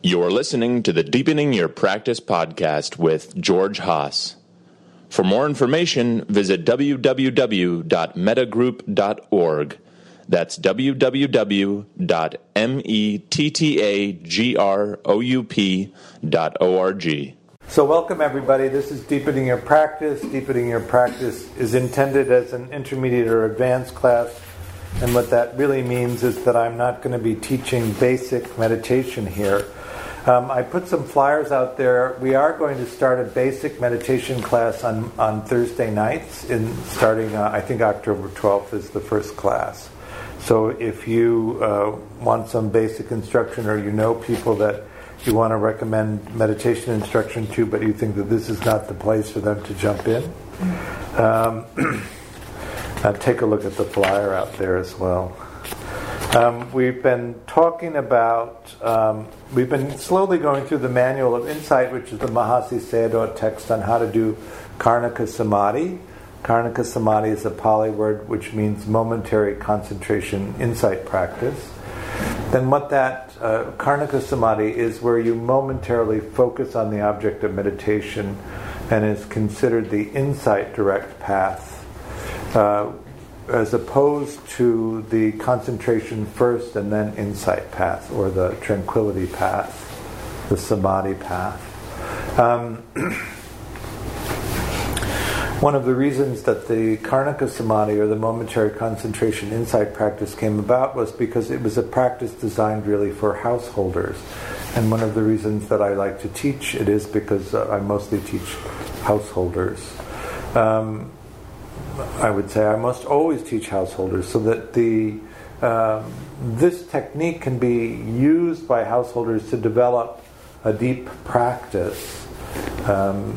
You're listening to the Deepening Your Practice podcast with George Haas. For more information, visit www.mettagroup.org. That's www.mettagroup.org. So, welcome everybody. This is Deepening Your Practice. Deepening Your Practice is intended as an intermediate or advanced class. And what that really means is that I'm not going to be teaching basic meditation here. Um, I put some flyers out there. We are going to start a basic meditation class on, on Thursday nights, in starting, uh, I think October 12th is the first class. So if you uh, want some basic instruction or you know people that you want to recommend meditation instruction to, but you think that this is not the place for them to jump in, um, uh, take a look at the flyer out there as well. Um, we've been talking about, um, we've been slowly going through the Manual of Insight, which is the Mahasi Sayadaw text on how to do Khanika Samadhi. Khanika Samadhi is a Pali word which means momentary concentration insight practice then what that uh, Khanika Samadhi is where you momentarily focus on the object of meditation and is considered the insight direct path, uh, as opposed to the concentration first and then insight path, or the tranquility path, the Samadhi path. Um, One of the reasons that the Khanika Samadhi, or the momentary concentration insight practice, came about was because it was a practice designed really for householders. And one of the reasons that I like to teach it is because uh, I mostly teach householders. Um, I would say I must always teach householders so that the um, this technique can be used by householders to develop a deep practice. Um,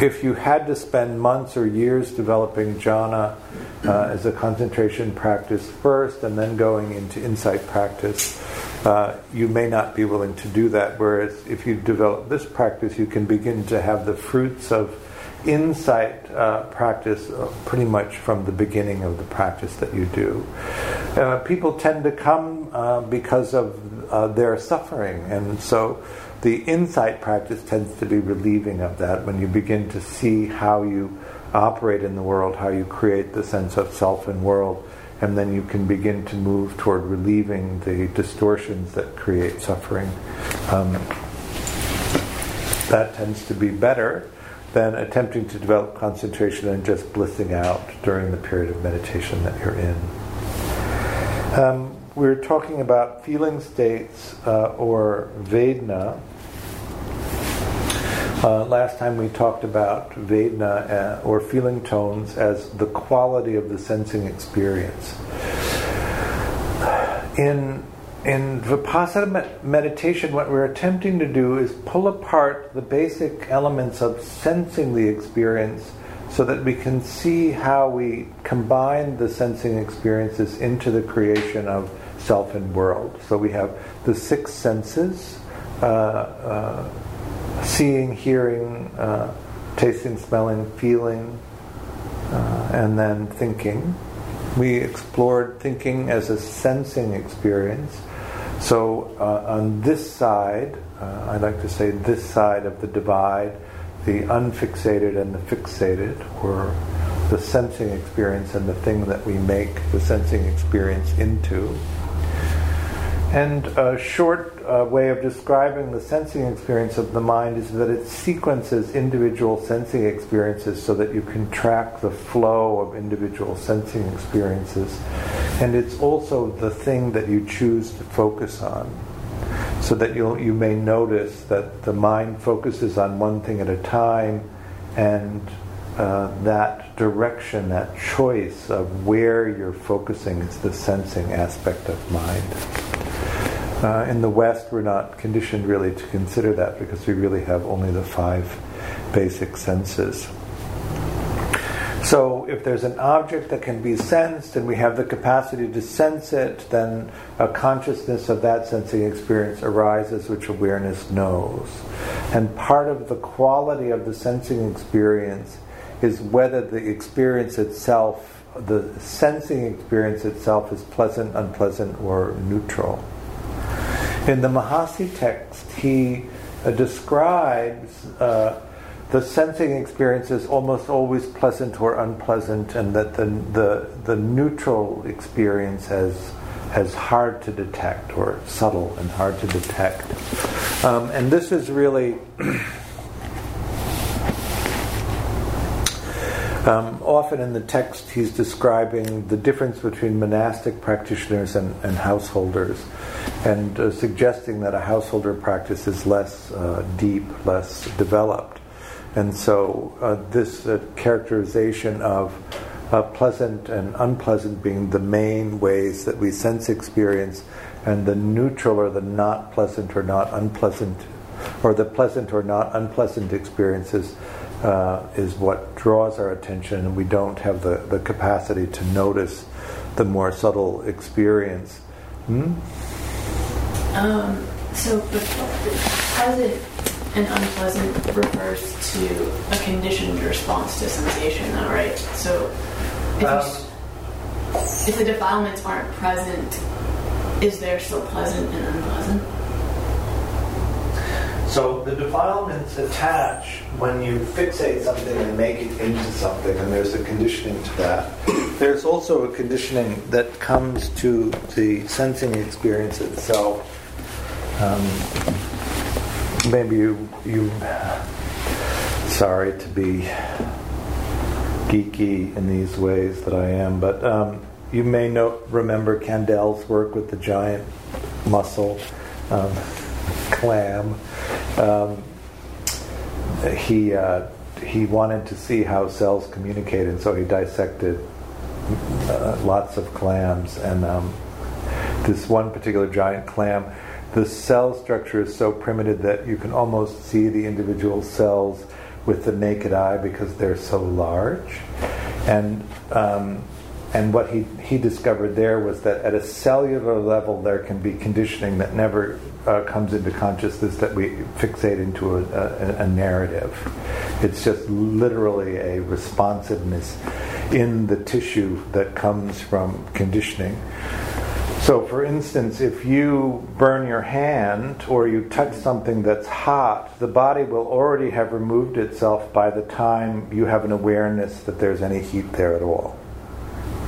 if you had to spend months or years developing jhana uh, as a concentration practice first and then going into insight practice, uh, you may not be willing to do that. Whereas if you develop this practice, you can begin to have the fruits of insight uh, practice uh, pretty much from the beginning of the practice that you do. Uh, people tend to come uh, because of their suffering, and so the insight practice tends to be relieving of that when you begin to see how you operate in the world, how you create the sense of self and world, and then you can begin to move toward relieving the distortions that create suffering. Um, that tends to be better than attempting to develop concentration and just blissing out during the period of meditation that you're in. Um, we're talking about feeling states uh, or Vedana, uh, last time we talked about Vedana uh, or feeling tones as the quality of the sensing experience. In in Vipassana meditation, what we're attempting to do is pull apart the basic elements of sensing the experience so that we can see how we combine the sensing experiences into the creation of self and world. So we have the six senses. Uh, uh, seeing, hearing, uh, tasting, smelling, feeling, uh, and then thinking. We explored thinking as a sensing experience. So, uh, on this side, uh, I like to say this side of the divide, the unfixated and the fixated, or the sensing experience and the thing that we make the sensing experience into. And a short uh, way of describing the sensing experience of the mind is that it sequences individual sensing experiences so that you can track the flow of individual sensing experiences. And it's also the thing that you choose to focus on. So that you you may notice that the mind focuses on one thing at a time, and uh, that direction, that choice of where you're focusing is the sensing aspect of mind. Uh, in the West, we're not conditioned really to consider that because we really have only the five basic senses. So, if there's an object that can be sensed and we have the capacity to sense it, then a consciousness of that sensing experience arises, which awareness knows. And part of the quality of the sensing experience is whether the experience itself, the sensing experience itself, is pleasant, unpleasant, or neutral. In the Mahasi text, he uh, describes uh, the sensing experience is almost always pleasant or unpleasant, and that the, the, the neutral experience has, has hard to detect or subtle and hard to detect. Um, and this is really. Um, often in the text, he's describing the difference between monastic practitioners and, and householders, and uh, suggesting that a householder practice is less uh, deep, less developed. And so, uh, this uh, characterization of uh, pleasant and unpleasant being the main ways that we sense experience, and the neutral or the not pleasant or not unpleasant, or the pleasant or not unpleasant experiences uh, is what draws our attention, and we don't have the, the capacity to notice the more subtle experience. Hmm? Um, so, pleasant and unpleasant refers to a conditioned response to sensation, though, right? So, if, um, if the defilements aren't present, is there still pleasant and unpleasant? So the defilements attach when you fixate something and make it into something, and there's a conditioning to that. There's also a conditioning that comes to the sensing experience itself. Um, maybe you, you, sorry to be geeky in these ways that I am, but um, you may know, remember Kandel's work with the giant muscle. Um, clam. Um, he uh, he wanted to see how cells communicate, and so he dissected uh, lots of clams. And um, this one particular giant clam, the cell structure is so primitive that you can almost see the individual cells with the naked eye because they're so large. And um, and what he, he discovered there was that at a cellular level, there can be conditioning that never uh, comes into consciousness that we fixate into a, a, a, narrative. It's just literally a responsiveness in the tissue that comes from conditioning. So, for instance, if you burn your hand or you touch something that's hot, the body will already have removed itself by the time you have an awareness that there's any heat there at all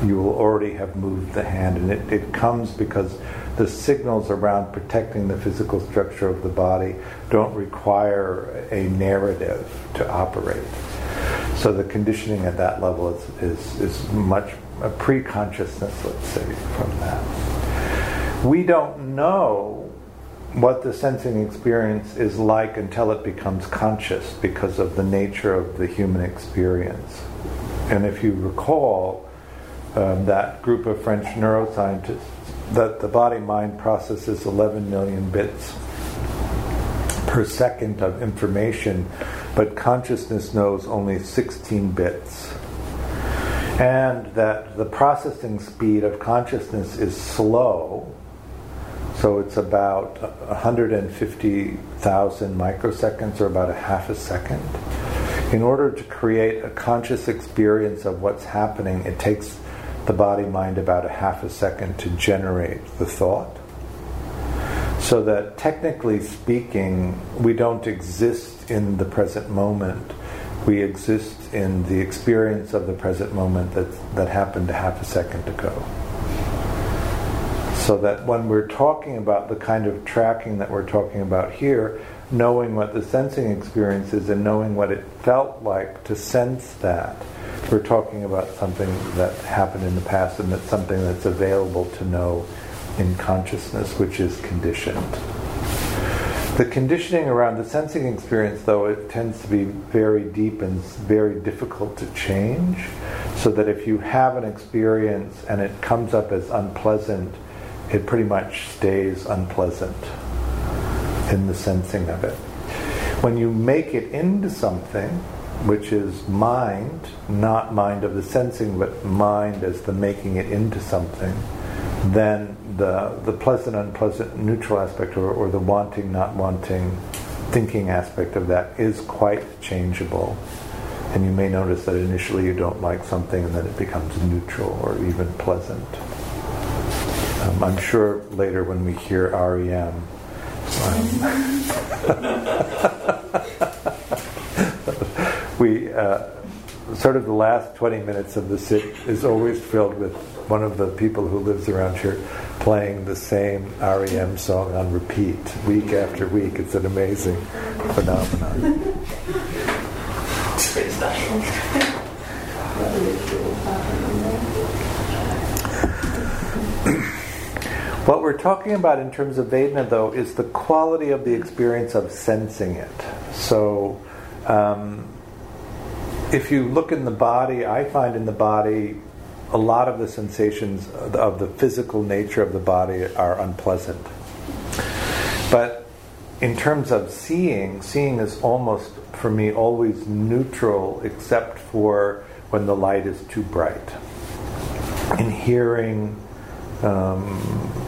you will already have moved the hand. And it, it comes because the signals around protecting the physical structure of the body don't require a narrative to operate. So the conditioning at that level is, is, is much a pre-consciousness, let's say, from that. We don't know what the sensing experience is like until it becomes conscious because of the nature of the human experience. And if you recall, um, that group of French neuroscientists that the body mind processes 11 million bits per second of information, but consciousness knows only 16 bits. And that the processing speed of consciousness is slow, so it's about 150,000 microseconds or about a half a second. In order to create a conscious experience of what's happening, it takes the body mind about a half a second to generate the thought. So that technically speaking, we don't exist in the present moment. We exist in the experience of the present moment that, that happened a half a second ago. So that when we're talking about the kind of tracking that we're talking about here, knowing what the sensing experience is and knowing what it felt like to sense that we're talking about something that happened in the past and that's something that's available to know in consciousness, which is conditioned. The conditioning around the sensing experience, though, it tends to be very deep and very difficult to change. So that if you have an experience and it comes up as unpleasant, it pretty much stays unpleasant in the sensing of it. When you make it into something, which is mind, not mind of the sensing, but mind as the making it into something, then the, the pleasant, unpleasant, neutral aspect, or, or the wanting, not wanting, thinking aspect of that is quite changeable. And you may notice that initially you don't like something and then it becomes neutral or even pleasant. Um, I'm sure later when we hear REM, we uh, sort of the last 20 minutes of the sit is always filled with one of the people who lives around here playing the same REM song on repeat week after week. It's an amazing phenomenon. what we're talking about in terms of Vedana, though, is the quality of the experience of sensing it. So, um, if you look in the body, I find in the body a lot of the sensations of the physical nature of the body are unpleasant. But in terms of seeing, seeing is almost, for me, always neutral except for when the light is too bright. In hearing, um,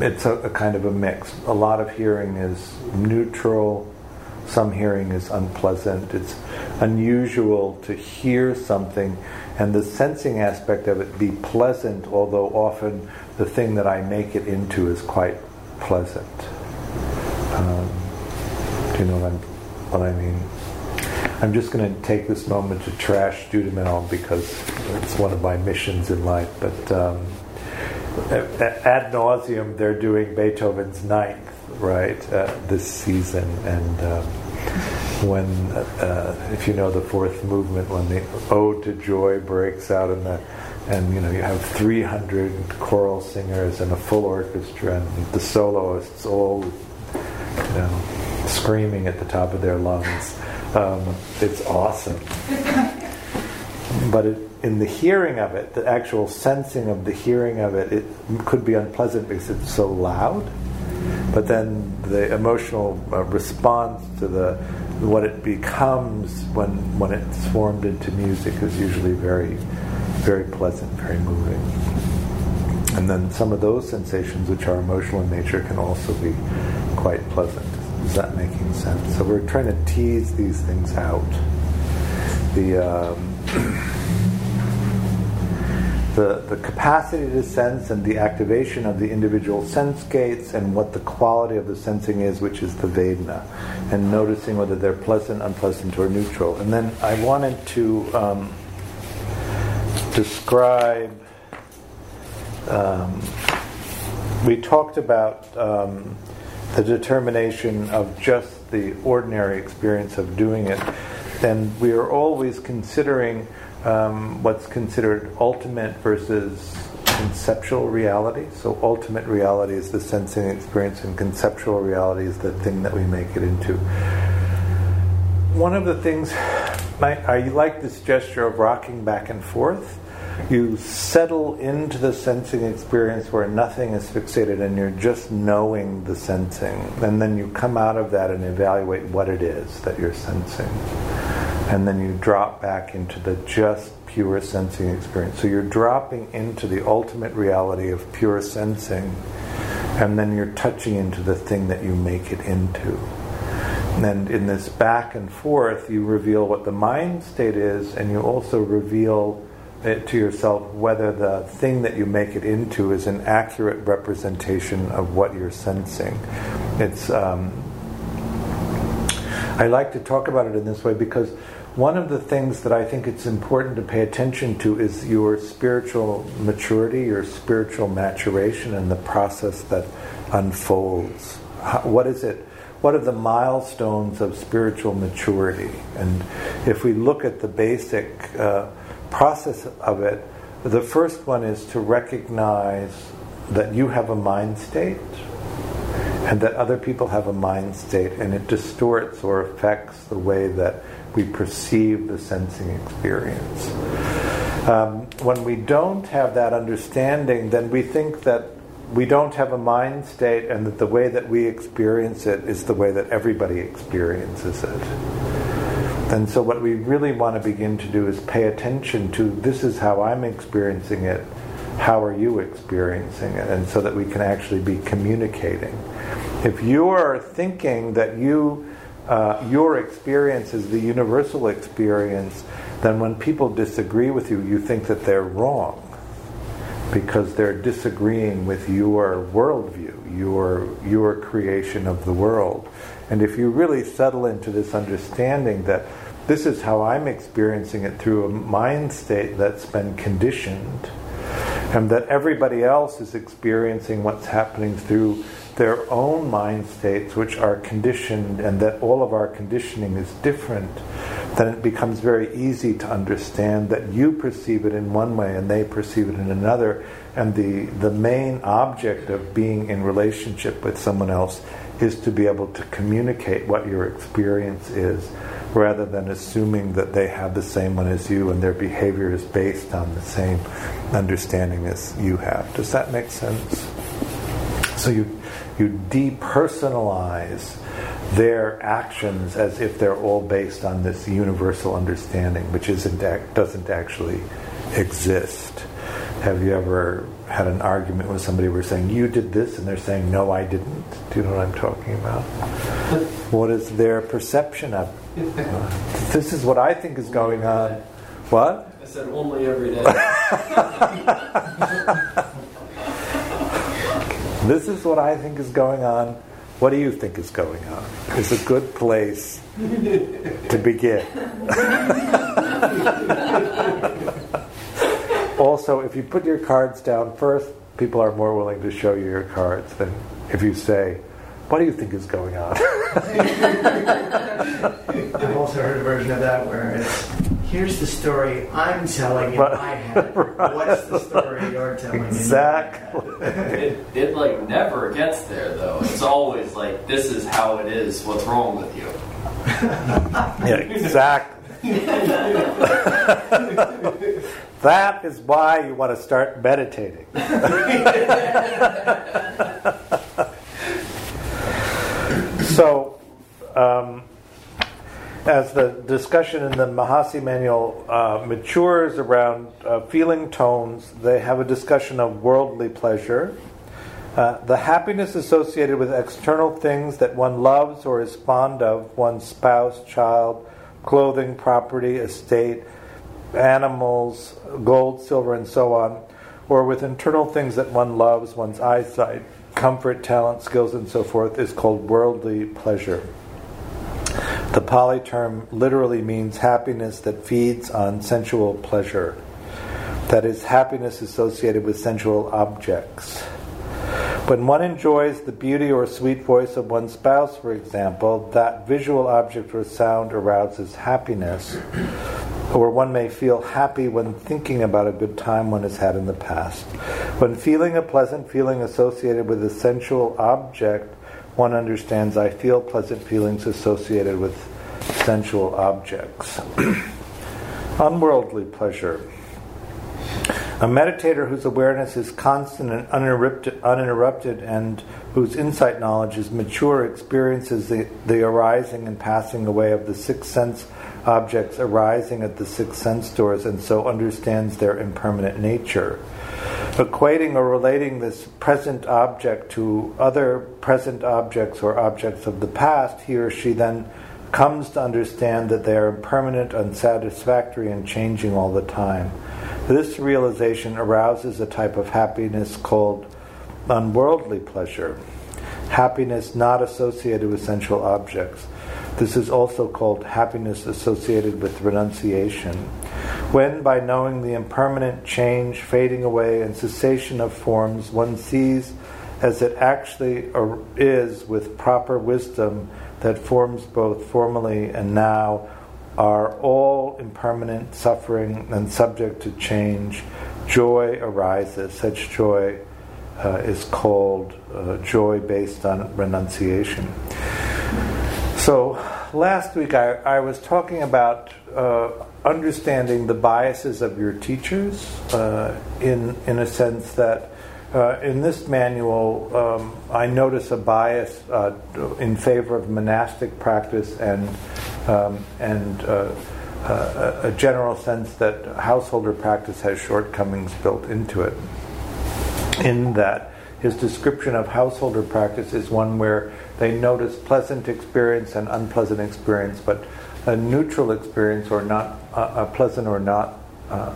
it's a, a kind of a mix. A lot of hearing is neutral, some hearing is unpleasant. It's unusual to hear something and the sensing aspect of it be pleasant, although often the thing that I make it into is quite pleasant. Um, do you know what, what, i mean? I'm just going to take this moment to trash Judah Mental because it's one of my missions in life. But um, ad nauseum, they're doing Beethoven's Ninth, right, uh, this season, and. Um, when, uh, if you know the fourth movement, when the Ode to Joy breaks out in the, and you know you have 300 choral singers and a full orchestra and the soloists all, you know, screaming at the top of their lungs. Um, it's awesome. but it, in the hearing of it, the actual sensing of the hearing of it, it could be unpleasant because it's so loud. But then the emotional uh, response to the what it becomes when when it's formed into music is usually very very pleasant, very moving. And then some of those sensations which are emotional in nature can also be quite pleasant. Is that making sense? So we're trying to tease these things out. The um, the, the capacity to sense and the activation of the individual sense gates and what the quality of the sensing is, which is the Vedana, and noticing whether they're pleasant, unpleasant, or neutral. And then I wanted to um, describe. Um, we talked about um, the determination of just the ordinary experience of doing it, and we are always considering um, what's considered ultimate versus conceptual reality. So, ultimate reality is the sensing experience, and conceptual reality is the thing that we make it into. One of the things I, I like this gesture of rocking back and forth. You settle into the sensing experience where nothing is fixated and you're just knowing the sensing. And then you come out of that and evaluate what it is that you're sensing and then you drop back into the just pure sensing experience. So you're dropping into the ultimate reality of pure sensing, and then you're touching into the thing that you make it into. And in this back and forth, you reveal what the mind state is, and you also reveal it to yourself whether the thing that you make it into is an accurate representation of what you're sensing. It's um, I like to talk about it in this way because one of the things that I think it's important to pay attention to is your spiritual maturity, your spiritual maturation, and the process that unfolds. How, what is it? What are the milestones of spiritual maturity? And if we look at the basic uh, process of it, the first one is to recognize that you have a mind state and that other people have a mind state, and it distorts or affects the way that we perceive the sensing experience. Um, when we don't have that understanding, then we think that we don't have a mind state and that the way that we experience it is the way that everybody experiences it. And so, what we really want to begin to do is pay attention to this is how I'm experiencing it, how are you experiencing it, and so that we can actually be communicating. If you are thinking that you uh, your experience is the universal experience, then when people disagree with you, you think that they're wrong because they're disagreeing with your worldview. your your creation of the world. And if you really settle into this understanding that this is how I'm experiencing it through a mind state that's been conditioned, and that everybody else is experiencing what's happening through their own mind states, which are conditioned, and that all of our conditioning is different, then it becomes very easy to understand that you perceive it in one way and they perceive it in another. And the, the main object of being in relationship with someone else is to be able to communicate what your experience is rather than assuming that they have the same one as you and their behavior is based on the same understanding as you have. Does that make sense? So you, you depersonalize their actions as if they're all based on this universal understanding, which isn't, doesn't actually exist. Have you ever had an argument with somebody where saying you did this and they're saying no I didn't? Do you know what I'm talking about? what is their perception of this is what I think is going on. What? I said only every day. this is what I think is going on. What do you think is going on? Is a good place to begin. also, if you put your cards down first, people are more willing to show you your cards than if you say, what do you think is going on? I've also heard a version of that where it's here's the story I'm telling in my head. Right. What's the story you're telling? Exactly. it, it like never gets there though. It's always like this is how it is. What's wrong with you? yeah, exactly. That is why you want to start meditating. So, um, as the discussion in the Mahasi manual uh, matures around uh, feeling tones, they have a discussion of worldly pleasure. Uh, the happiness associated with external things that one loves or is fond of, one's spouse, child, clothing, property, estate, animals, gold, silver, and so on, or with internal things that one loves, one's eyesight, comfort, talent, skills, and so forth is called worldly pleasure. The Pali term literally means happiness that feeds on sensual pleasure. That is, happiness associated with sensual objects. When one enjoys the beauty or sweet voice of one's spouse, for example, that visual object or sound arouses happiness or one may feel happy when thinking about a good time one has had in the past. When feeling a pleasant feeling associated with a sensual object, one understands I feel pleasant feelings associated with sensual objects. Unworldly pleasure. A meditator whose awareness is constant and uninterrupted, uninterrupted and whose insight knowledge is mature experiences the, the arising and passing away of the sixth sense objects arising at the six sense doors and so understands their impermanent nature. Equating or relating this present object to other present objects or objects of the past, he or she then comes to understand that they are impermanent, unsatisfactory, and changing all the time. This realization arouses a type of happiness called unworldly pleasure, happiness not associated with sensual objects. This is also called happiness associated with renunciation. When, by knowing the impermanent change, fading away, and cessation of forms, one sees as it actually is with proper wisdom that forms both formally and now are all impermanent, suffering, and subject to change, joy arises. Such joy uh, is called uh, joy based on renunciation. So, last week I, I was talking about uh, understanding the biases of your teachers uh, in, in a sense that uh, in this manual um, I notice a bias uh, in favor of monastic practice and, um, and uh, uh, a general sense that householder practice has shortcomings built into it. In that, his description of householder practice is one where they notice pleasant experience and unpleasant experience, but a neutral experience or not uh, a pleasant or not uh,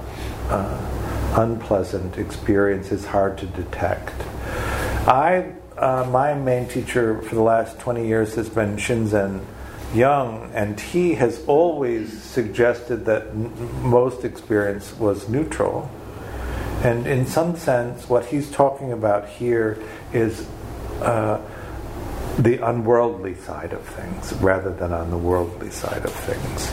uh, unpleasant experience is hard to detect. I uh, my main teacher for the last 20 years has been Shinzen Young, and he has always suggested that n- most experience was neutral. And in some sense, what he's talking about here is uh, the unworldly side of things rather than on the worldly side of things.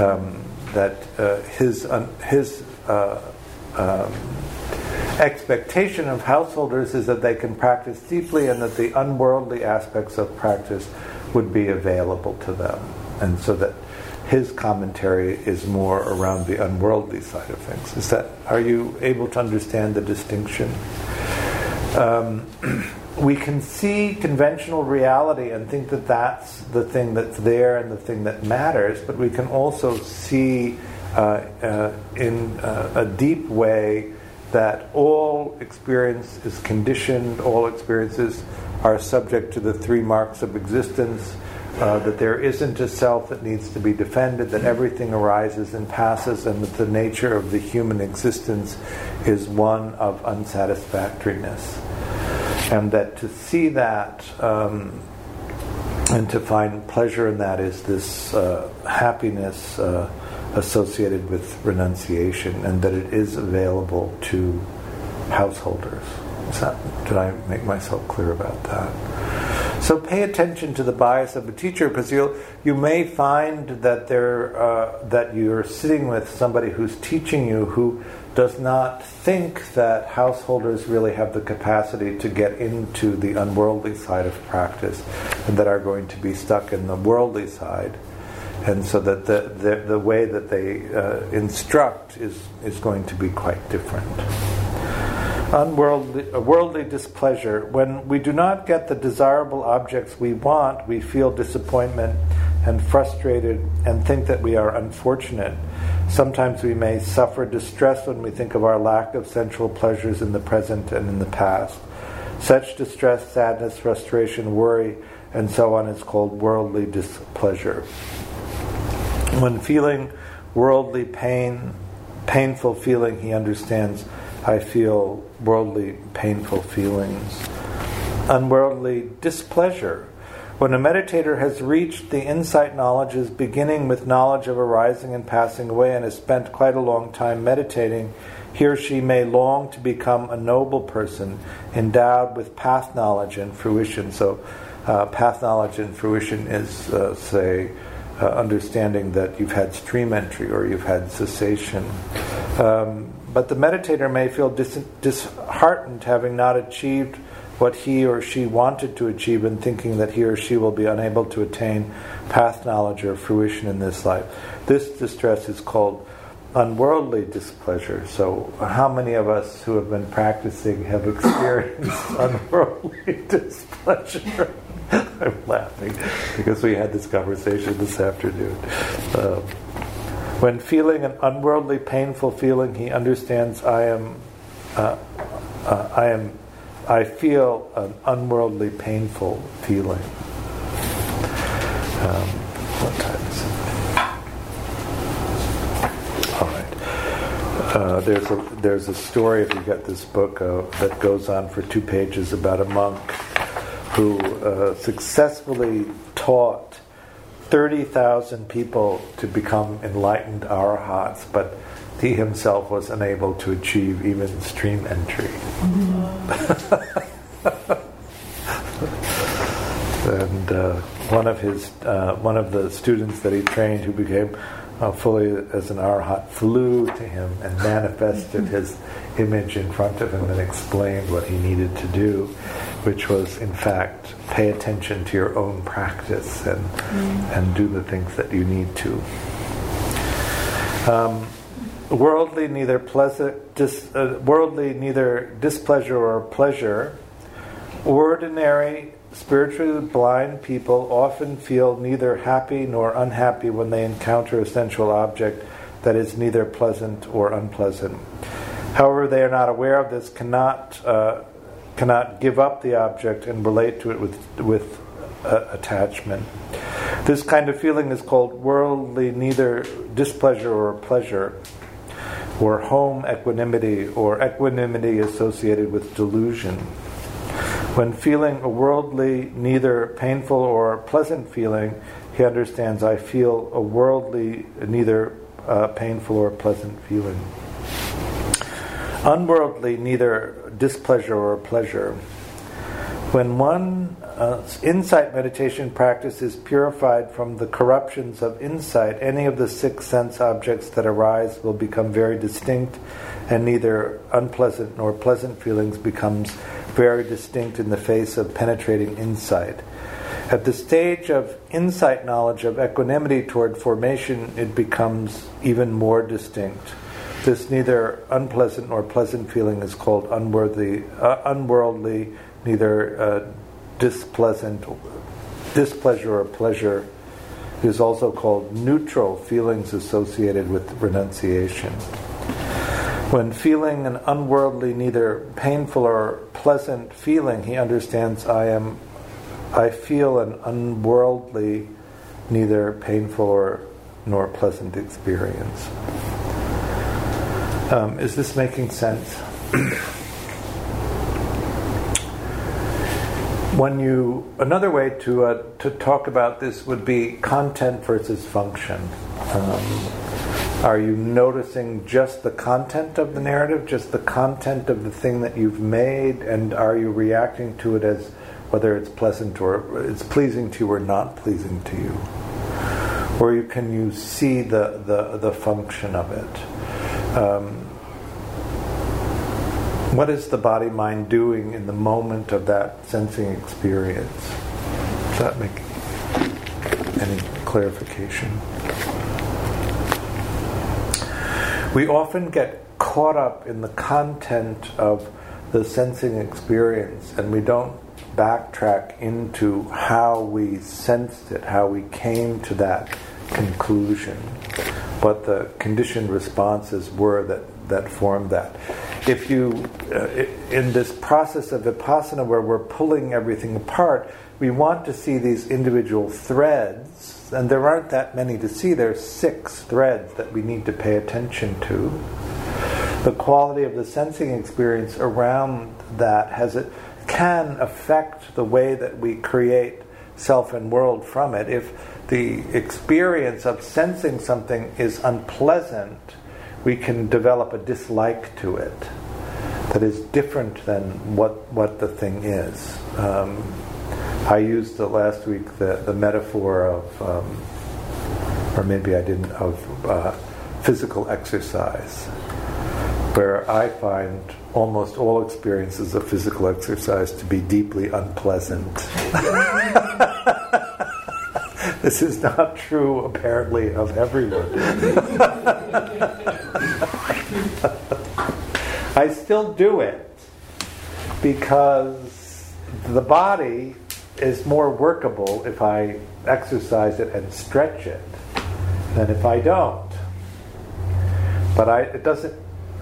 Um, that uh, his, uh, his um, expectation of householders is that they can practice deeply and that the unworldly aspects of practice would be available to them. And so that his commentary is more around the unworldly side of things. Is that are you able to understand the distinction? Um, we can see conventional reality and think that that's the thing that's there and the thing that matters, but we can also see uh, uh, in uh, a deep way that all experience is conditioned, all experiences are subject to the three marks of existence, uh, that there isn't a self that needs to be defended, that everything arises and passes, and that the nature of the human existence is one of unsatisfactoriness. And that to see that um, and to find pleasure in that is this uh, happiness. Uh, associated with renunciation and that it is available to householders. That, did I make myself clear about that? So pay attention to the bias of a teacher because you you may find that there uh, that you're sitting with somebody who's teaching you who does not think that householders really have the capacity to get into the unworldly side of practice and that are going to be stuck in the worldly side and so that the, the, the way that they uh, instruct is, is going to be quite different. Unworldly, worldly displeasure. When we do not get the desirable objects we want, we feel disappointment and frustrated and think that we are unfortunate. Sometimes we may suffer distress when we think of our lack of sensual pleasures in the present and in the past. Such distress, sadness, frustration, worry, and so on is called worldly displeasure when feeling worldly pain, painful feeling, he understands, I feel worldly painful feelings. Unworldly displeasure. When a meditator has reached the insight knowledges beginning with knowledge of arising and passing away and has spent quite a long time meditating, he or she may long to become a noble person endowed with path knowledge and fruition. So, uh, path knowledge and fruition is, uh, say, uh, understanding that you've had stream entry or you've had cessation. Um, but the meditator may feel dis- disheartened having not achieved what he or she wanted to achieve and thinking that he or she will be unable to attain path knowledge or fruition in this life. This distress is called unworldly displeasure. So, how many of us who have been practicing have experienced unworldly displeasure? I'm laughing because we had this conversation this afternoon. Um, when feeling an unworldly, painful feeling, he understands I am, uh, uh, I am, I feel an unworldly, painful feeling. Um, what time is it? All right. Uh, there's a there's a story if you get this book uh, that goes on for two pages about a monk who uh, successfully taught 30,000 people to become enlightened arahats, but he himself was unable to achieve even stream entry. and uh, one of his, uh, one of the students that he trained, who became uh, fully as an arhat, flew to him and manifested his image in front of him and explained what he needed to do which was in fact pay attention to your own practice and mm. and do the things that you need to. Um, worldly neither pleasant, dis, uh, worldly neither displeasure or pleasure. Ordinary spiritually blind people often feel neither happy nor unhappy when they encounter a sensual object that is neither pleasant or unpleasant. However, they are not aware of this, cannot uh, cannot give up the object and relate to it with, with uh, attachment. This kind of feeling is called worldly neither displeasure or pleasure, or home equanimity, or equanimity associated with delusion. When feeling a worldly, neither painful or pleasant feeling, he understands I feel a worldly, neither uh, painful or pleasant feeling. Unworldly, neither displeasure or pleasure. When one uh, insight meditation practice is purified from the corruptions of insight, any of the six sense objects that arise will become very distinct, and neither unpleasant nor pleasant feelings becomes very distinct in the face of penetrating insight. At the stage of insight knowledge of equanimity toward formation, it becomes even more distinct. This neither unpleasant nor pleasant feeling is called unworthy, uh, unworldly, neither uh, displeasant, displeasure or pleasure. It is also called neutral feelings associated with renunciation. When feeling an unworldly, neither painful or pleasant feeling, he understands I am I feel an unworldly, neither painful or nor pleasant experience. Um, is this making sense? when you another way to uh, to talk about this would be content versus function. Um, are you noticing just the content of the narrative, just the content of the thing that you've made, and are you reacting to it as whether it's pleasant or it's pleasing to you or not pleasing to you? Or you can you see the the, the function of it? Um, what is the body mind doing in the moment of that sensing experience? Does that make any clarification? We often get caught up in the content of the sensing experience and we don't backtrack into how we sensed it, how we came to that conclusion, what the conditioned responses were that, that formed that if you, uh, in this process of vipassana where we're pulling everything apart, we want to see these individual threads, and there aren't that many to see. There's six threads that we need to pay attention to. The quality of the sensing experience around that has it can affect the way that we create self and world from it. If the experience of sensing something is unpleasant, we can develop a dislike to it that is different than what, what the thing is. Um, I used the last week the, the metaphor of, um, or maybe I didn't, of uh, physical exercise, where I find almost all experiences of physical exercise to be deeply unpleasant. this is not true, apparently, of everyone. I still do it because the body is more workable if I exercise it and stretch it than if I don't. But I, it doesn't.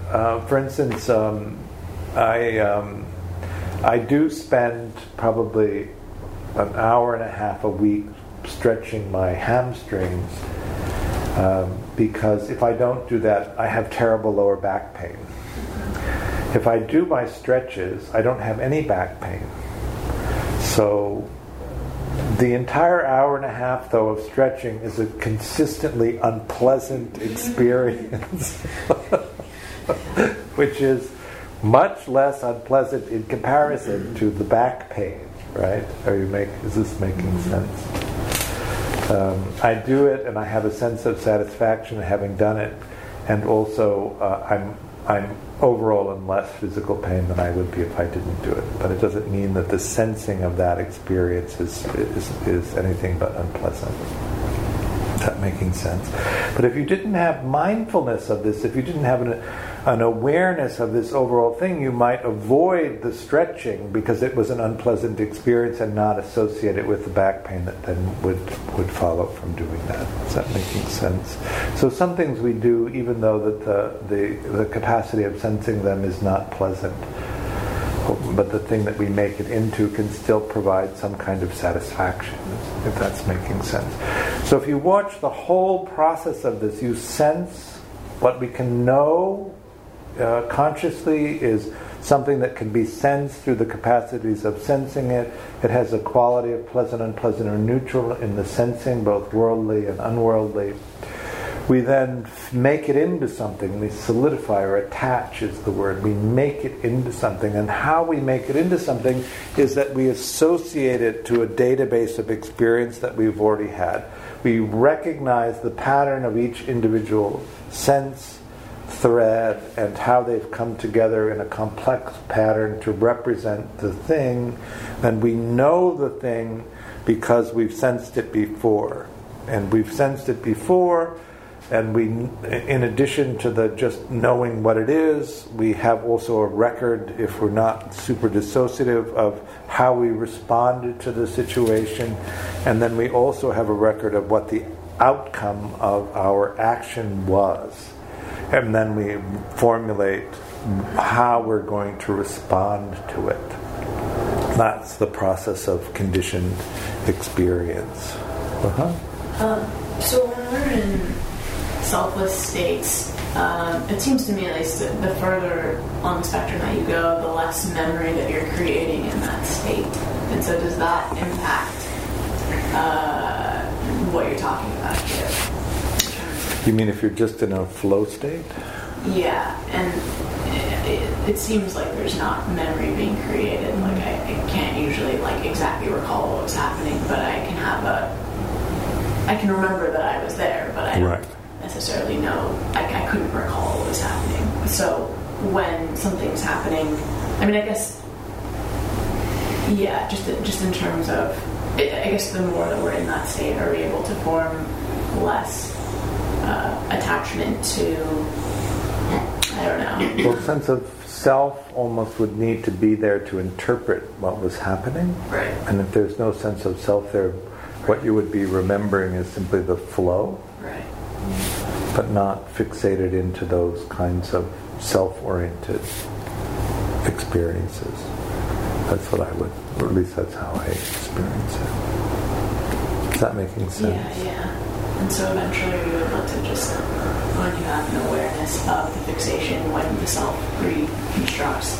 Uh, for instance, um, I um, I do spend probably an hour and a half a week stretching my hamstrings um, because if I don't do that, I have terrible lower back pain. If I do my stretches, I don't have any back pain. So the entire hour and a half, though, of stretching is a consistently unpleasant experience, which is much less unpleasant in comparison to the back pain. Right? Are you make? Is this making sense? Um, I do it, and I have a sense of satisfaction having done it, and also uh, I'm I'm overall in less physical pain than I would be if I didn't do it. But it doesn't mean that the sensing of that experience is, is, is anything but unpleasant. Is that making sense? But if you didn't have mindfulness of this, if you didn't have an, an awareness of this overall thing, you might avoid the stretching because it was an unpleasant experience and not associate it with the back pain that then would, would follow from doing that. Is that making sense? So some things we do, even though that the, the, the capacity of sensing them is not pleasant, but the thing that we make it into can still provide some kind of satisfaction, if that's making sense. So if you watch the whole process of this, you sense what we can know uh, consciously is something that can be sensed through the capacities of sensing it. It has a quality of pleasant, unpleasant, or neutral in the sensing, both worldly and unworldly. We then make it into something. We solidify or attach is the word. We make it into something. And how we make it into something is that we associate it to a database of experience that we've already had. We recognize the pattern of each individual sense, thread and how they've come together in a complex pattern to represent the thing, then we know the thing because we've sensed it before. And we've sensed it before, and we, in addition to the just knowing what it is, we have also a record, if we're not super dissociative, of how we responded to the situation, and then we also have a record of what the outcome of our action was and then we formulate how we're going to respond to it. That's the process of conditioned experience. Uh-huh. Um, so when we're in selfless states, um, it seems to me at least that the further on the spectrum that you go, the less memory that you're creating in that state. And so does that impact uh, what you're talking about here? You mean if you're just in a flow state? Yeah, and it, it, seems like there's not memory being created. Like I, I, can't usually like exactly recall what was happening, but I can have a. I can remember that I was there, but I don't necessarily know. I, I couldn't recall what was happening. So when something's happening, I mean, I guess. Yeah, just just in terms of, I guess the more that we're in that state, are we able to form less uh, attachment to, I don't know. Well, sense of self almost would need to be there to interpret what was happening. Right. And if there's no sense of self there, what you would be remembering is simply the flow. Right. But not fixated into those kinds of self-oriented experiences. That's what I would, or at least that's how I experience it. Is that making sense? Yeah, yeah. And so eventually we would want to just, when you have an awareness of the fixation, when the self reconstructs.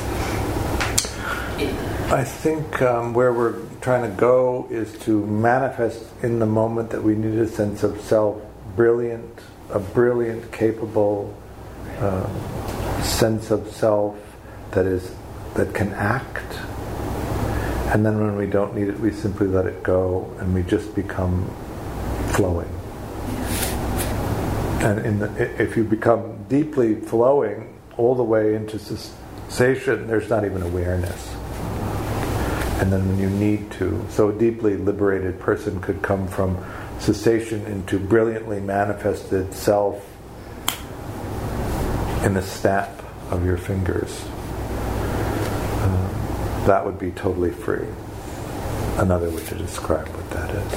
I think um, where we're trying to go is to manifest in the moment that we need a sense of self, brilliant, a brilliant, capable uh, sense of self that is that can act. And then when we don't need it, we simply let it go, and we just become flowing. And the, if you become deeply flowing all the way into cessation, there's not even awareness. And then when you need to, so a deeply liberated person could come from cessation into brilliantly manifested self in the snap of your fingers. Uh, that would be totally free. Another way to describe what that is.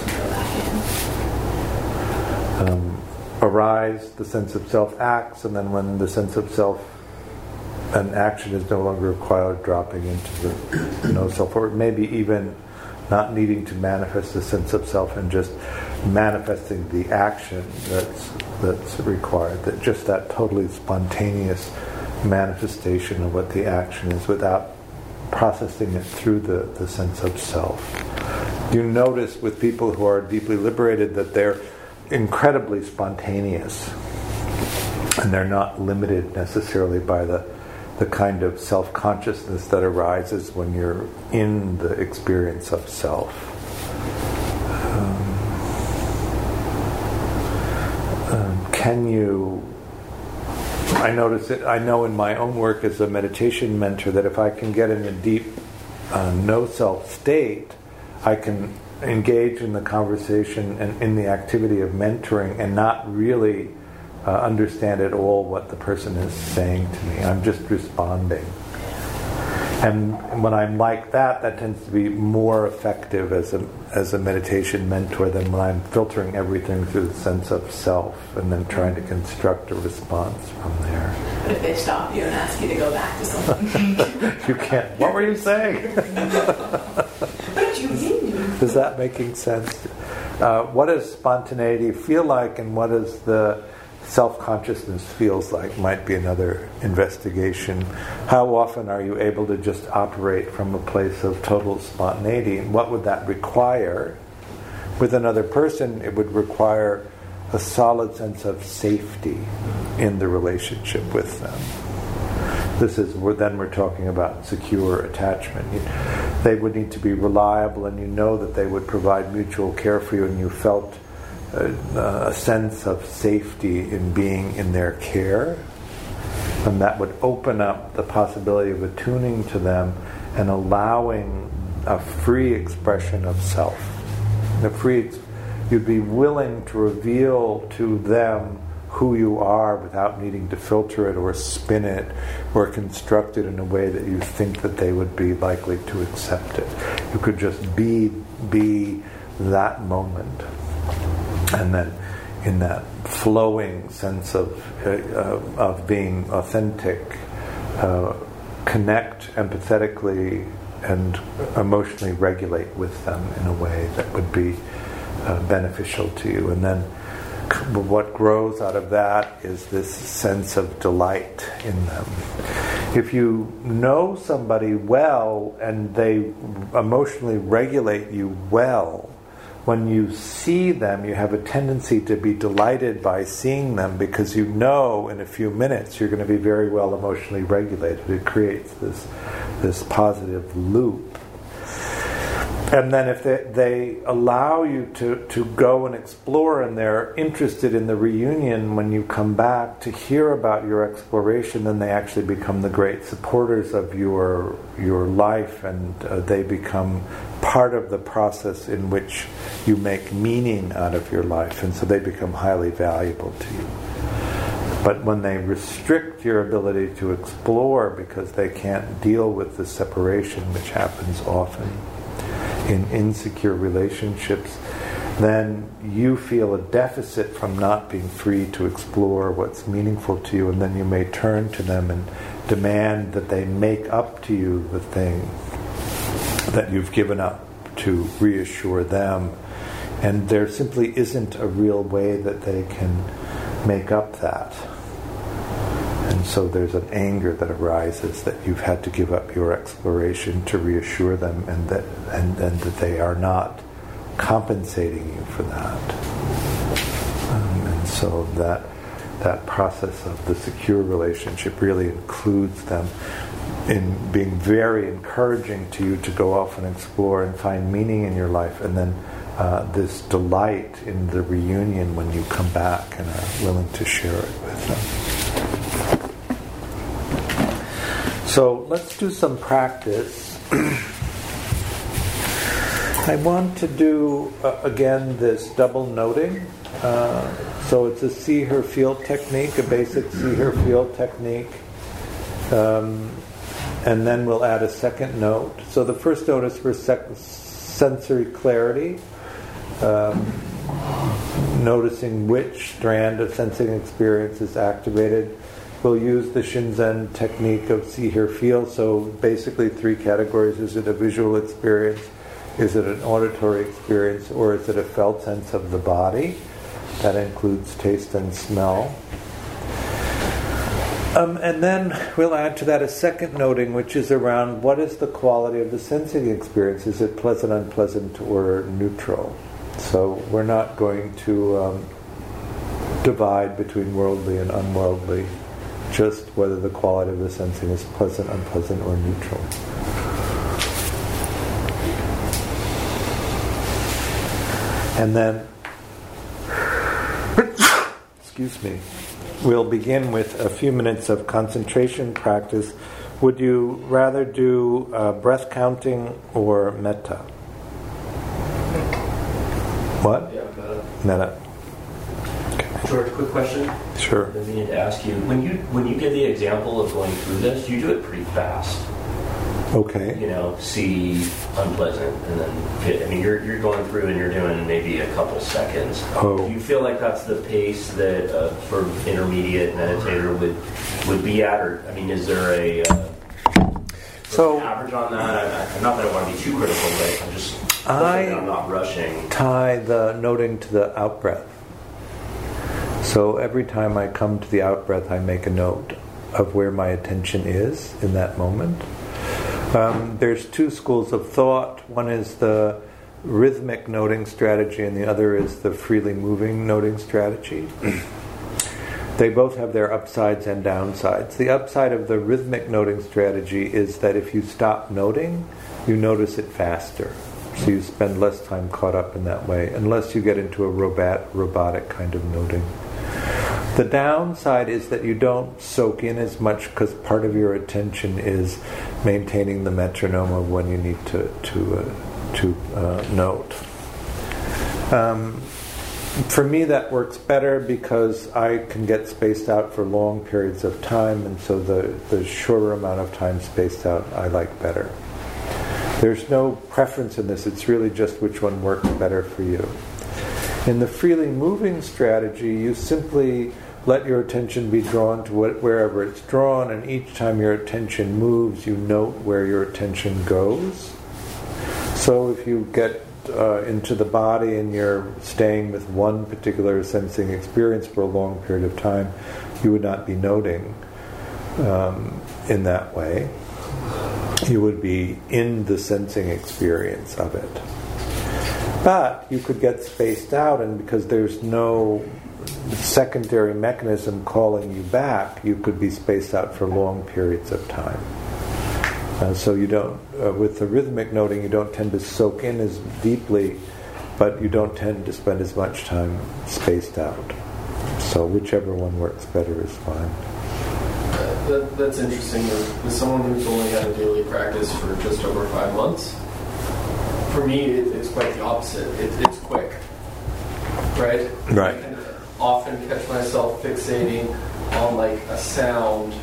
Um, arise, the sense of self acts, and then when the sense of self and action is no longer required, dropping into the no self, or maybe even not needing to manifest the sense of self and just manifesting the action that's that's required. That just that totally spontaneous manifestation of what the action is without processing it through the, the sense of self. You notice with people who are deeply liberated that they're incredibly spontaneous, and they're not limited necessarily by the the kind of self consciousness that arises when you're in the experience of self. Um, um, can you? I notice it. I know in my own work as a meditation mentor that if I can get in a deep uh, no self state, I can engage in the conversation and in the activity of mentoring and not really uh, understand at all what the person is saying to me. I'm just responding. And when I'm like that, that tends to be more effective as a, as a meditation mentor than when I'm filtering everything through the sense of self and then trying to construct a response from there. But if they stop you and ask you to go back to something, you can't. What were you saying? Is that making sense? Uh, what does spontaneity feel like, and what does the self consciousness feels like might be another investigation. How often are you able to just operate from a place of total spontaneity? And what would that require? With another person, it would require a solid sense of safety in the relationship with them. This is then we're talking about secure attachment. They would need to be reliable, and you know that they would provide mutual care for you, and you felt a, a sense of safety in being in their care. And that would open up the possibility of attuning to them and allowing a free expression of self. The free, you'd be willing to reveal to them who you are without needing to filter it or spin it or construct it in a way that you think that they would be likely to accept it. You could just be be that moment and then in that flowing sense of uh, of being authentic, uh, connect empathetically and emotionally regulate with them in a way that would be uh, beneficial to you, and then what grows out of that is this sense of delight in them. If you know somebody well and they emotionally regulate you well, when you see them, you have a tendency to be delighted by seeing them because you know in a few minutes you're going to be very well emotionally regulated. It creates this, this positive loop. And then if they, they allow you to, to go and explore and they're interested in the reunion when you come back to hear about your exploration, then they actually become the great supporters of your, your life and uh, they become part of the process in which you make meaning out of your life, and so they become highly valuable to you. But when they restrict your ability to explore because they can't deal with the separation, which happens often in insecure relationships, then you feel a deficit from not being free to explore what's meaningful to you, and then you may turn to them and demand that they make up to you the thing that you've given up to reassure them. And there simply isn't a real way that they can make up that. And so there's an anger that arises that you've had to give up your exploration to reassure them and that and, and that they are not compensating you for that. Um, and so that that process of the secure relationship really includes them in being very encouraging to you to go off and explore and find meaning in your life, and then uh, this delight in the reunion when you come back and are willing to share it with them. So let's do some practice. I want to do uh, again this double noting. Uh, so it's a see, hear, feel technique, a basic see, hear, feel technique. Um, and then we'll add a second note. So the first note is for sec- sensory clarity, um, noticing which strand of sensing experience is activated. We'll use the Shinzen technique of see, hear, feel. So basically, three categories: is it a visual experience? Is it an auditory experience, or is it a felt sense of the body? That includes taste and smell. Um, and then we'll add to that a second noting, which is around what is the quality of the sensing experience? Is it pleasant, unpleasant, or neutral? So we're not going to um, divide between worldly and unworldly, just whether the quality of the sensing is pleasant, unpleasant, or neutral. And then, excuse me. We'll begin with a few minutes of concentration practice. Would you rather do uh, breath counting or metta? What? Yeah, metta. Metta. George, quick question. Sure. I needed to ask you when you when you give the example of going through this, you do it pretty fast. Okay. You know, see unpleasant, and then fit. I mean, you're you're going through and you're doing maybe a couple seconds. Oh. Do you feel like that's the pace that a sort of intermediate meditator would would be at, or I mean, is there a uh, So- average on that? I, I, not that I want to be too critical, but I'm just I- I'm not rushing. Tie the noting to the out breath. So every time I come to the out breath, I make a note of where my attention is in that moment. Um, there's two schools of thought. One is the rhythmic noting strategy, and the other is the freely moving noting strategy. they both have their upsides and downsides. The upside of the rhythmic noting strategy is that if you stop noting, you notice it faster. So you spend less time caught up in that way, unless you get into a robot, robotic kind of noting. The downside is that you don't soak in as much because part of your attention is maintaining the metronome of when you need to to uh, to uh, note. Um, for me, that works better because I can get spaced out for long periods of time, and so the, the shorter amount of time spaced out I like better. There's no preference in this, it's really just which one works better for you. In the freely moving strategy, you simply let your attention be drawn to wherever it's drawn, and each time your attention moves, you note where your attention goes. So if you get uh, into the body and you're staying with one particular sensing experience for a long period of time, you would not be noting um, in that way. You would be in the sensing experience of it. But you could get spaced out, and because there's no secondary mechanism calling you back, you could be spaced out for long periods of time. Uh, so you don't, uh, with the rhythmic noting, you don't tend to soak in as deeply, but you don't tend to spend as much time spaced out. So whichever one works better is fine. That, that's interesting. As someone who's only had a daily practice for just over five months, for me, it, it's quite the opposite. It, it's quick, right? Right. Often catch myself fixating on like a sound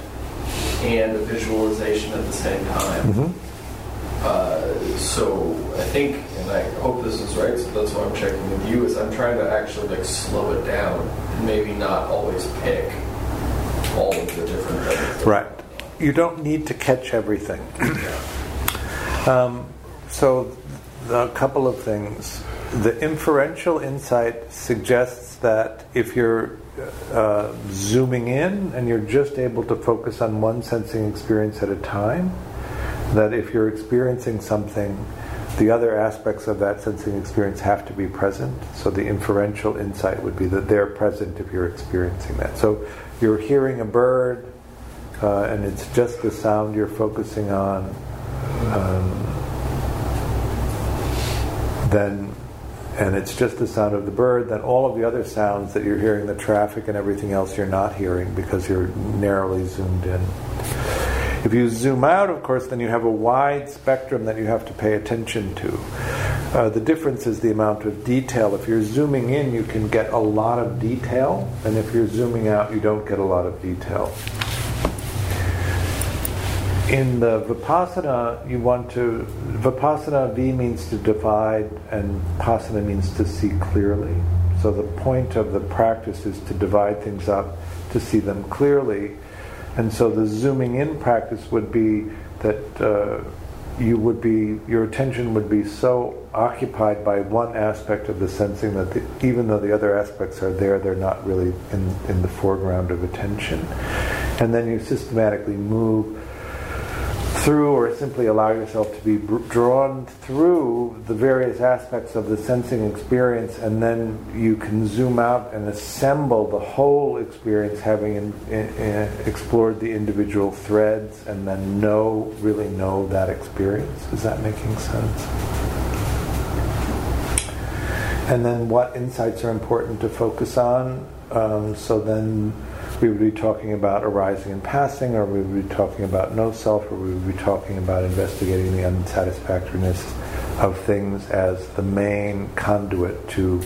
and a visualization at the same time. Mm-hmm. Uh, so I think, and I hope this is right. So that's why I'm checking with you. Is I'm trying to actually like slow it down and maybe not always pick all of the different. things. Right. You don't need to catch everything. um, so, a couple of things. The inferential insight suggests that if you're uh, zooming in and you're just able to focus on one sensing experience at a time, that if you're experiencing something, the other aspects of that sensing experience have to be present. So the inferential insight would be that they're present if you're experiencing that. So you're hearing a bird, uh, and it's just the sound you're focusing on. Um, then and it's just the sound of the bird, then all of the other sounds that you're hearing, the traffic and everything else, you're not hearing because you're narrowly zoomed in. If you zoom out, of course, then you have a wide spectrum that you have to pay attention to. Uh, the difference is the amount of detail. If you're zooming in, you can get a lot of detail, and if you're zooming out, you don't get a lot of detail in the vipassana, you want to vipassana V means to divide, and pasana means to see clearly. So the point of the practice is to divide things up to see them clearly, and so the zooming in practice would be that uh, you would be your attention would be so occupied by one aspect of the sensing that the, even though the other aspects are there, they're not really in, in the foreground of attention, and then you systematically move through or simply allow yourself to be drawn through the various aspects of the sensing experience and then you can zoom out and assemble the whole experience having in, in, in explored the individual threads and then know really know that experience. Is that making sense? And then what insights are important to focus on um, so then we would be talking about arising and passing, or we would be talking about no self, or we would be talking about investigating the unsatisfactoriness of things as the main conduit to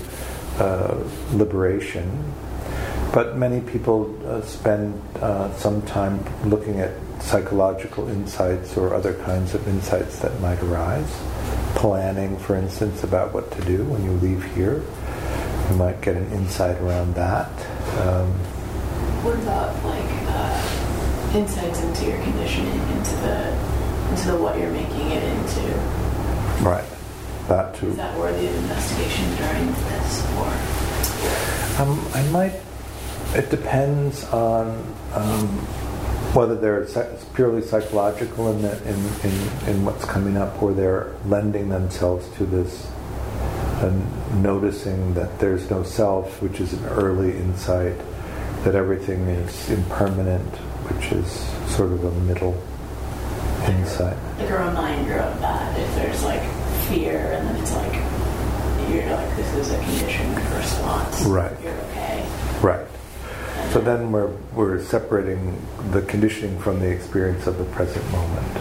uh, liberation. But many people uh, spend uh, some time looking at psychological insights or other kinds of insights that might arise. Planning, for instance, about what to do when you leave here. You might get an insight around that. Um, what about like uh, insights into your conditioning, into the into the what you're making it into? Right. That too. Is that worthy of investigation during this, or? Um, I might it depends on um, whether they're purely psychological in, the, in, in, in, what's coming up or they're lending themselves to this and noticing that there's no self, which is an early insight, that everything is impermanent, which is sort of a middle insight. Like a reminder of that. If there's like fear, and then it's like you're like this is a conditioned response. Right. You're okay. Right. So then we're we're separating the conditioning from the experience of the present moment.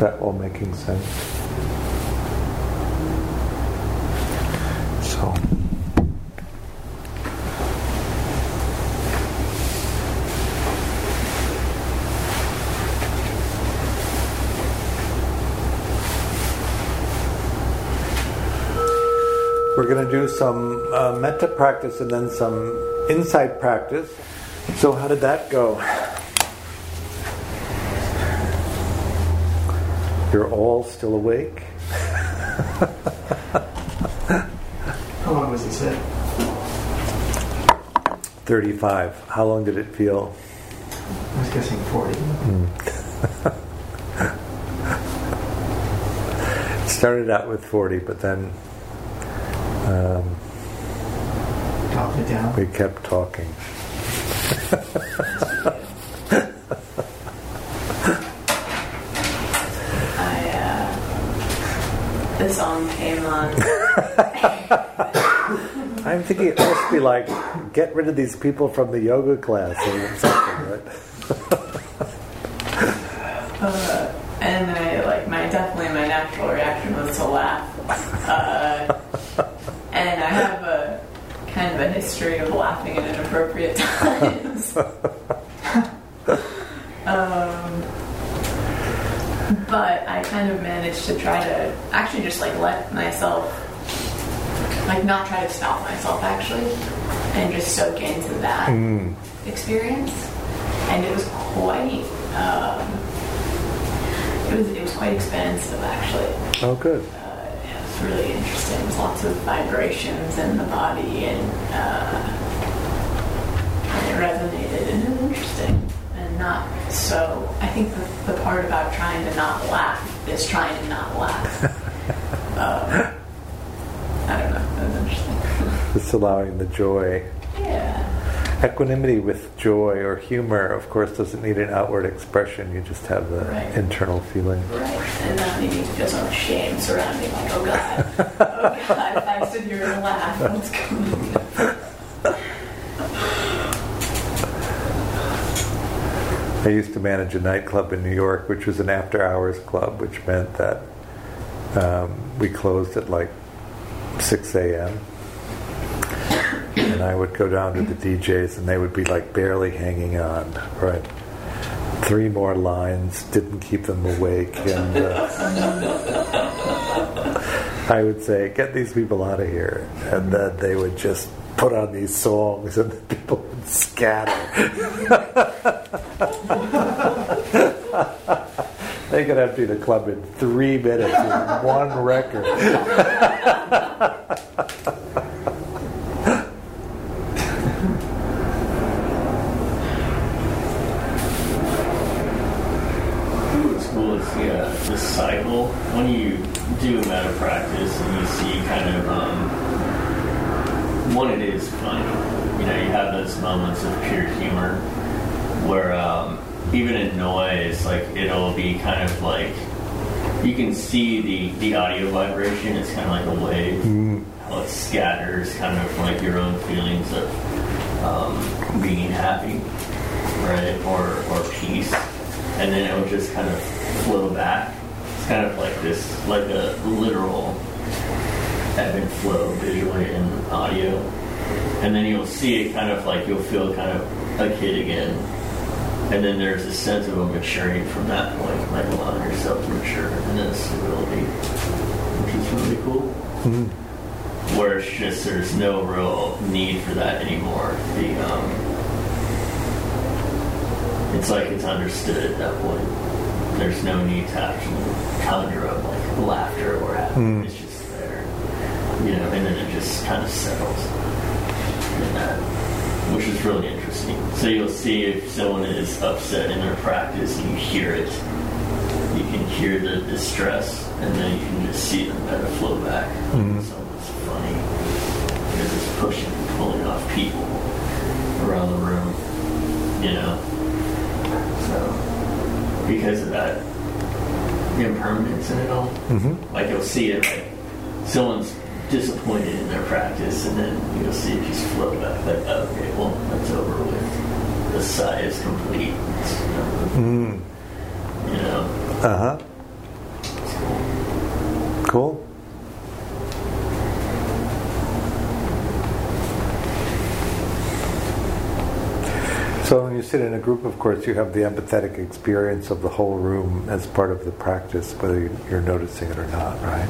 That all making sense. So. We're going to do some uh, metta practice and then some insight practice. So, how did that go? You're all still awake? How long was sit? 35. How long did it feel? I was guessing 40. Mm. started out with 40, but then um, it down. We kept talking. I, uh, the song came on. I'm thinking it must be like, get rid of these people from the yoga class or something, right? uh, and I, like, my definitely my natural reaction was to laugh. Uh, and I have a kind of a history of laughing at inappropriate times. um, but I kind of managed to try to actually just like let myself, like not try to stop myself actually, and just soak into that mm. experience. And it was quite, um, it was it was quite expansive actually. Oh, good really interesting. There's lots of vibrations in the body, and, uh, and it resonated, and it was interesting. And not so. I think the, the part about trying to not laugh is trying to not laugh. um, I don't know. It was interesting. Just allowing the joy. Equanimity with joy or humor, of course, doesn't need an outward expression. You just have the right. internal feeling. Right. And not needing to feel so much shame surrounding, like, oh God, oh God, I sit here and laugh, what's going on? I used to manage a nightclub in New York, which was an after hours club, which meant that um, we closed at like 6 a.m and I would go down to the DJs, and they would be like barely hanging on, right? Three more lines didn't keep them awake, and uh, I would say, "Get these people out of here," and then they would just put on these songs, and the people would scatter. they could empty the club in three minutes with one record. when you do metta practice and you see kind of um, one, it is funny. You know, you have those moments of pure humor where um, even in noise, like it'll be kind of like you can see the the audio vibration. It's kind of like a wave. Mm. How it scatters, kind of like your own feelings of um, being happy, right, or or peace, and then it will just kind of flow back It's kind of like this, like a literal ebb and flow visually and audio. And then you'll see it kind of like you'll feel kind of a kid again. And then there's a sense of a maturing from that point, like allowing yourself to mature in this ability, which is really cool. Mm-hmm. Where it's just there's no real need for that anymore. The um, it's like it's understood at that point there's no need to actually conjure up like laughter or happiness. Mm. It's just there. you know, and then it just kind of settles in that, which is really interesting. So you'll see if someone is upset in their practice and you hear it, you can hear the distress, and then you can just see them kind of flow back. Mhm. So it's funny because it's pushing and pulling off people around the room, you know. So because of that impermanence in it all, hmm like you'll see it like someone's disappointed in their practice and then you'll see it just flow back like oh, okay well that's over with the sigh is complete It's, you know, Mm. you know Uh huh. Cool. So when you sit in a group, of course, you have the empathetic experience of the whole room as part of the practice, whether you're noticing it or not, right?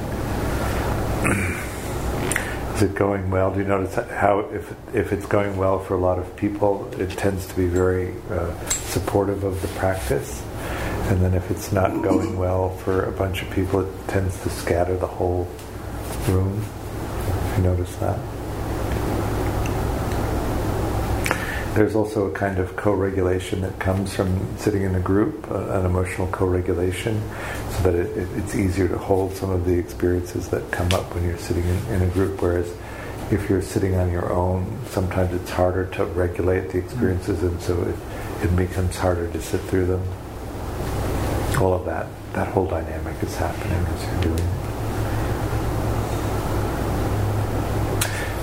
Is it going well? Do you notice how, if if it's going well for a lot of people, it tends to be very uh, supportive of the practice, and then if it's not going well for a bunch of people, it tends to scatter the whole room. You notice that? There's also a kind of co-regulation that comes from sitting in a group, uh, an emotional co-regulation, so that it, it, it's easier to hold some of the experiences that come up when you're sitting in, in a group. Whereas if you're sitting on your own, sometimes it's harder to regulate the experiences, and so it, it becomes harder to sit through them. All of that, that whole dynamic is happening as you're doing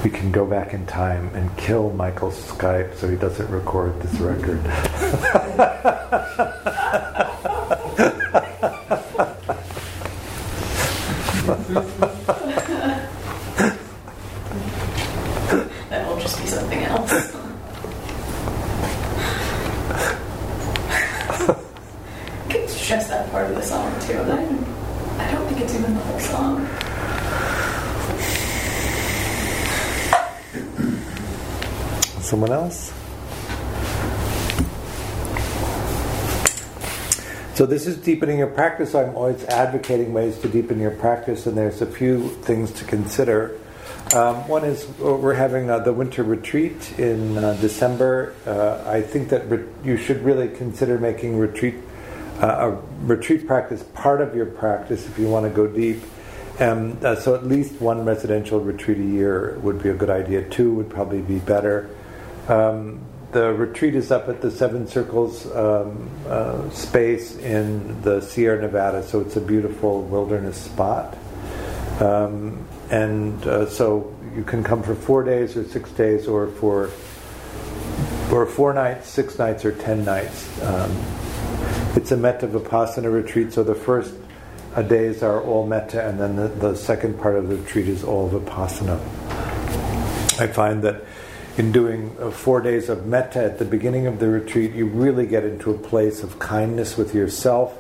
we can go back in time and kill Michael's Skype so he doesn't record this record. That will just be something else. I could stress that part of the song too. and I, I don't think it's even the whole song. Someone else? So this is deepening your practice. I'm always advocating ways to deepen your practice, and there's a few things to consider. Um, one is uh, we're having uh, the winter retreat in uh, December. Uh, I think that re- you should really consider making retreat uh, a retreat practice part of your practice if you want to go deep. Um, uh, so at least one residential retreat a year would be a good idea. Two would probably be better. Um, the retreat is up at the Seven Circles um, uh, space in the Sierra Nevada, so it's a beautiful wilderness spot. Um, and uh, so you can come for four days or six days, or for or four nights, six nights, or ten nights. Um, it's a metta vipassana retreat, so the first uh, days are all metta, and then the, the second part of the retreat is all vipassana. I find that in doing uh, four days of metta at the beginning of the retreat, you really get into a place of kindness with yourself,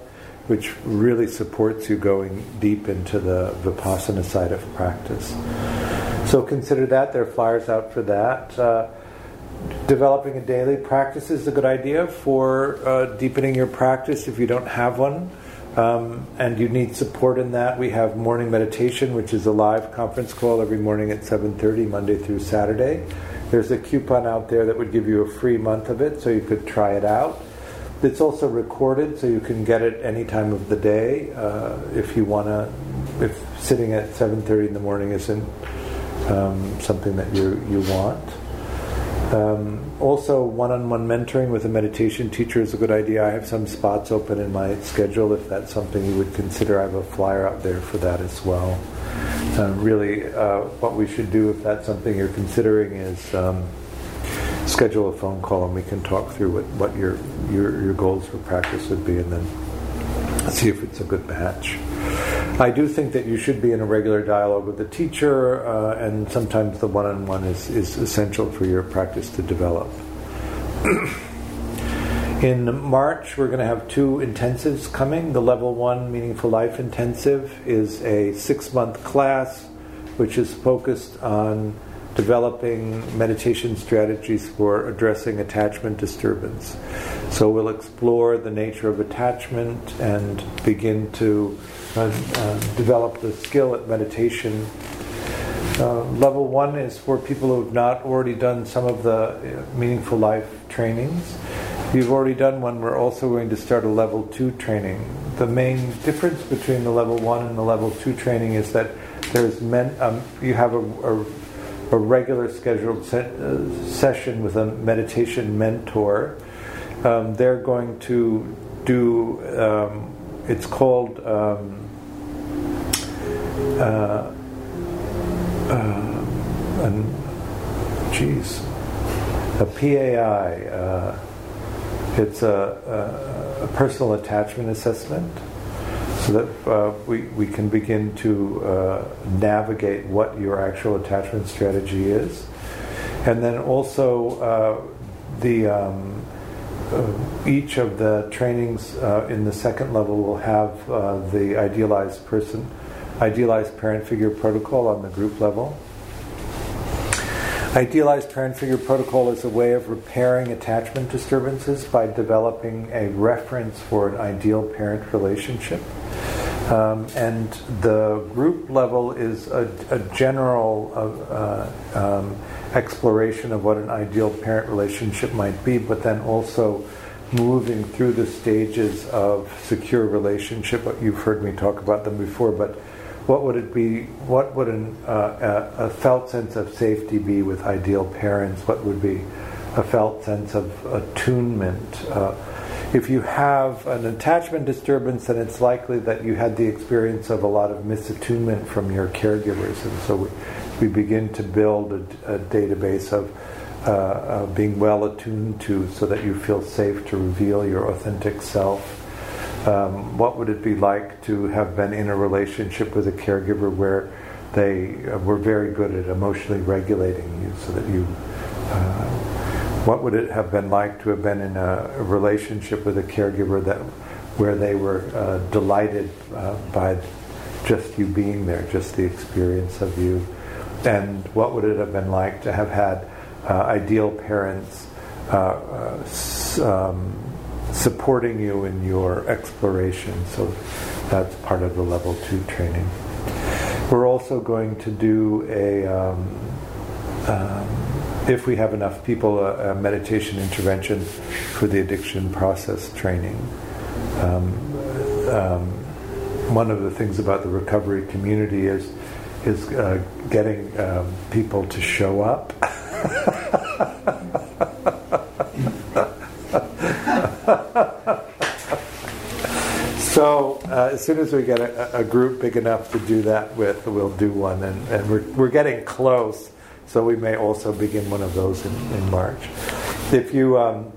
which really supports you going deep into the vipassana side of practice. So consider that. There are flyers out for that. Uh, developing a daily practice is a good idea for uh, deepening your practice if you don't have one. Um, and you need support in that. We have morning meditation, which is a live conference call every morning at 7:30, Monday through Saturday. There's a coupon out there that would give you a free month of it, so you could try it out. It's also recorded, so you can get it any time of the day uh, if you want to. If sitting at 7:30 in the morning isn't um, something that you you want. Um, also, one-on-one mentoring with a meditation teacher is a good idea. I have some spots open in my schedule if that's something you would consider. I have a flyer out there for that as well. Uh, really, uh, what we should do if that's something you're considering is um, schedule a phone call and we can talk through what, what your, your your goals for practice would be, and then see if it's a good match. I do think that you should be in a regular dialogue with the teacher, uh, and sometimes the one on one is is essential for your practice to develop. In March, we're going to have two intensives coming. The level one Meaningful Life Intensive is a six month class which is focused on developing meditation strategies for addressing attachment disturbance. So we'll explore the nature of attachment and begin to uh, uh, develop the skill at meditation Uh, level one is for people who have not already done some of the uh, meaningful life trainings. You've already done one, we're also going to start a level two training. The main difference between the level one and the level two training is that there's men, um, you have a, a, a regular scheduled se- uh, session with a meditation mentor. Um, they're going to do, um, it's called. Um, uh, uh, and geez, a PAI. Uh, it's a, a, a, personal attachment assessment, so that uh, we we can begin to uh, navigate what your actual attachment strategy is, and then also uh, the. Um, uh, each of the trainings in the second level will have the idealized person idealized parent figure protocol on the group level. Idealized parent figure protocol is a way of repairing attachment disturbances by developing a reference for an ideal parent relationship. Um, and the group level is a, a general uh, uh, um, exploration of what an ideal parent relationship might be, but then also moving through the stages of secure relationship. You've heard me talk about them before, but what would it be? What would an, uh, a, felt sense of safety be with ideal parents? What would be a felt sense of attunement? Uh, if you have an attachment disturbance, then it's likely that you had the experience of a lot of misattunement from your caregivers, and so we, we begin to build a, a database of uh, being well attuned to, so that you feel safe to reveal your authentic self um, what would it be like to have been in a relationship with a caregiver where they uh, were very good at emotionally regulating you so that you uh, what would it have been like to have been in a, relationship with a caregiver that where they were uh, delighted uh, by just you being there just the experience of you? And what would it have been like to have had uh, ideal parents uh, um, supporting you in your exploration. So that's part of the level two training. We're also going to do a, um, um, if we have enough people, a, a, meditation intervention for the addiction process training. Um, um one of the things about the recovery community is is uh, getting um, people to show up. so uh, as soon as we get a, a, group big enough to do that with, we'll do one, and, and we're, we're getting close. So we may also begin one of those in, in March. If you um,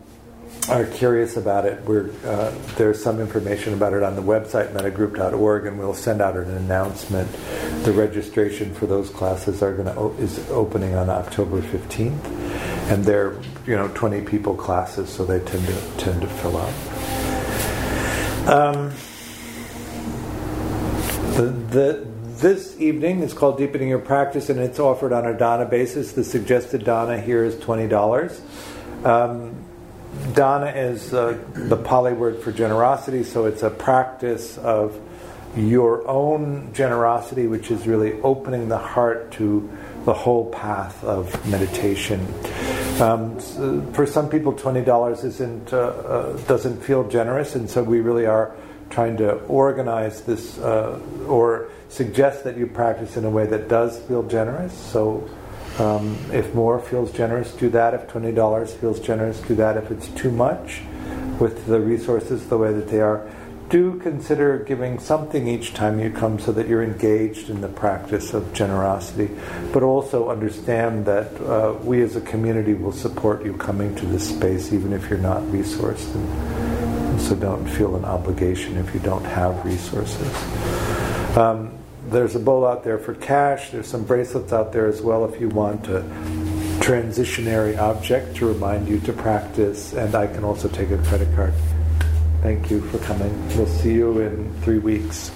are curious about it, uh, there's some information about it on the website mettagroup.org, and we'll send out an announcement. The registration for those classes are going to is opening on October 15th, and they're you know 20 people classes, so they tend to tend to fill up. Um, the, the, this evening is called Deepening Your Practice, and it's offered on a dana basis. The suggested dana here is twenty dollars. Um, dana is uh, the Pali word for generosity, so it's a practice of your own generosity, which is really opening the heart to the whole path of meditation. Um, so for some people, twenty dollars isn't uh, uh, doesn't feel generous, and so we really are trying to organize this uh, or suggest that you practice in a way that does feel generous. So. Um, if more feels generous, do that. If twenty dollars feels generous, do that. If it's too much, with the resources the way that they are, do consider giving something each time you come so that you're engaged in the practice of generosity, but also understand that uh, we as a community will support you coming to this space even if you're not resourced. And, so don't feel an obligation if you don't have resources. Um, there's a bowl out there for cash, there's some bracelets out there as well if you want a transitionary object to remind you to practice, and I can also take a credit card. Thank you for coming. We'll see you in three weeks.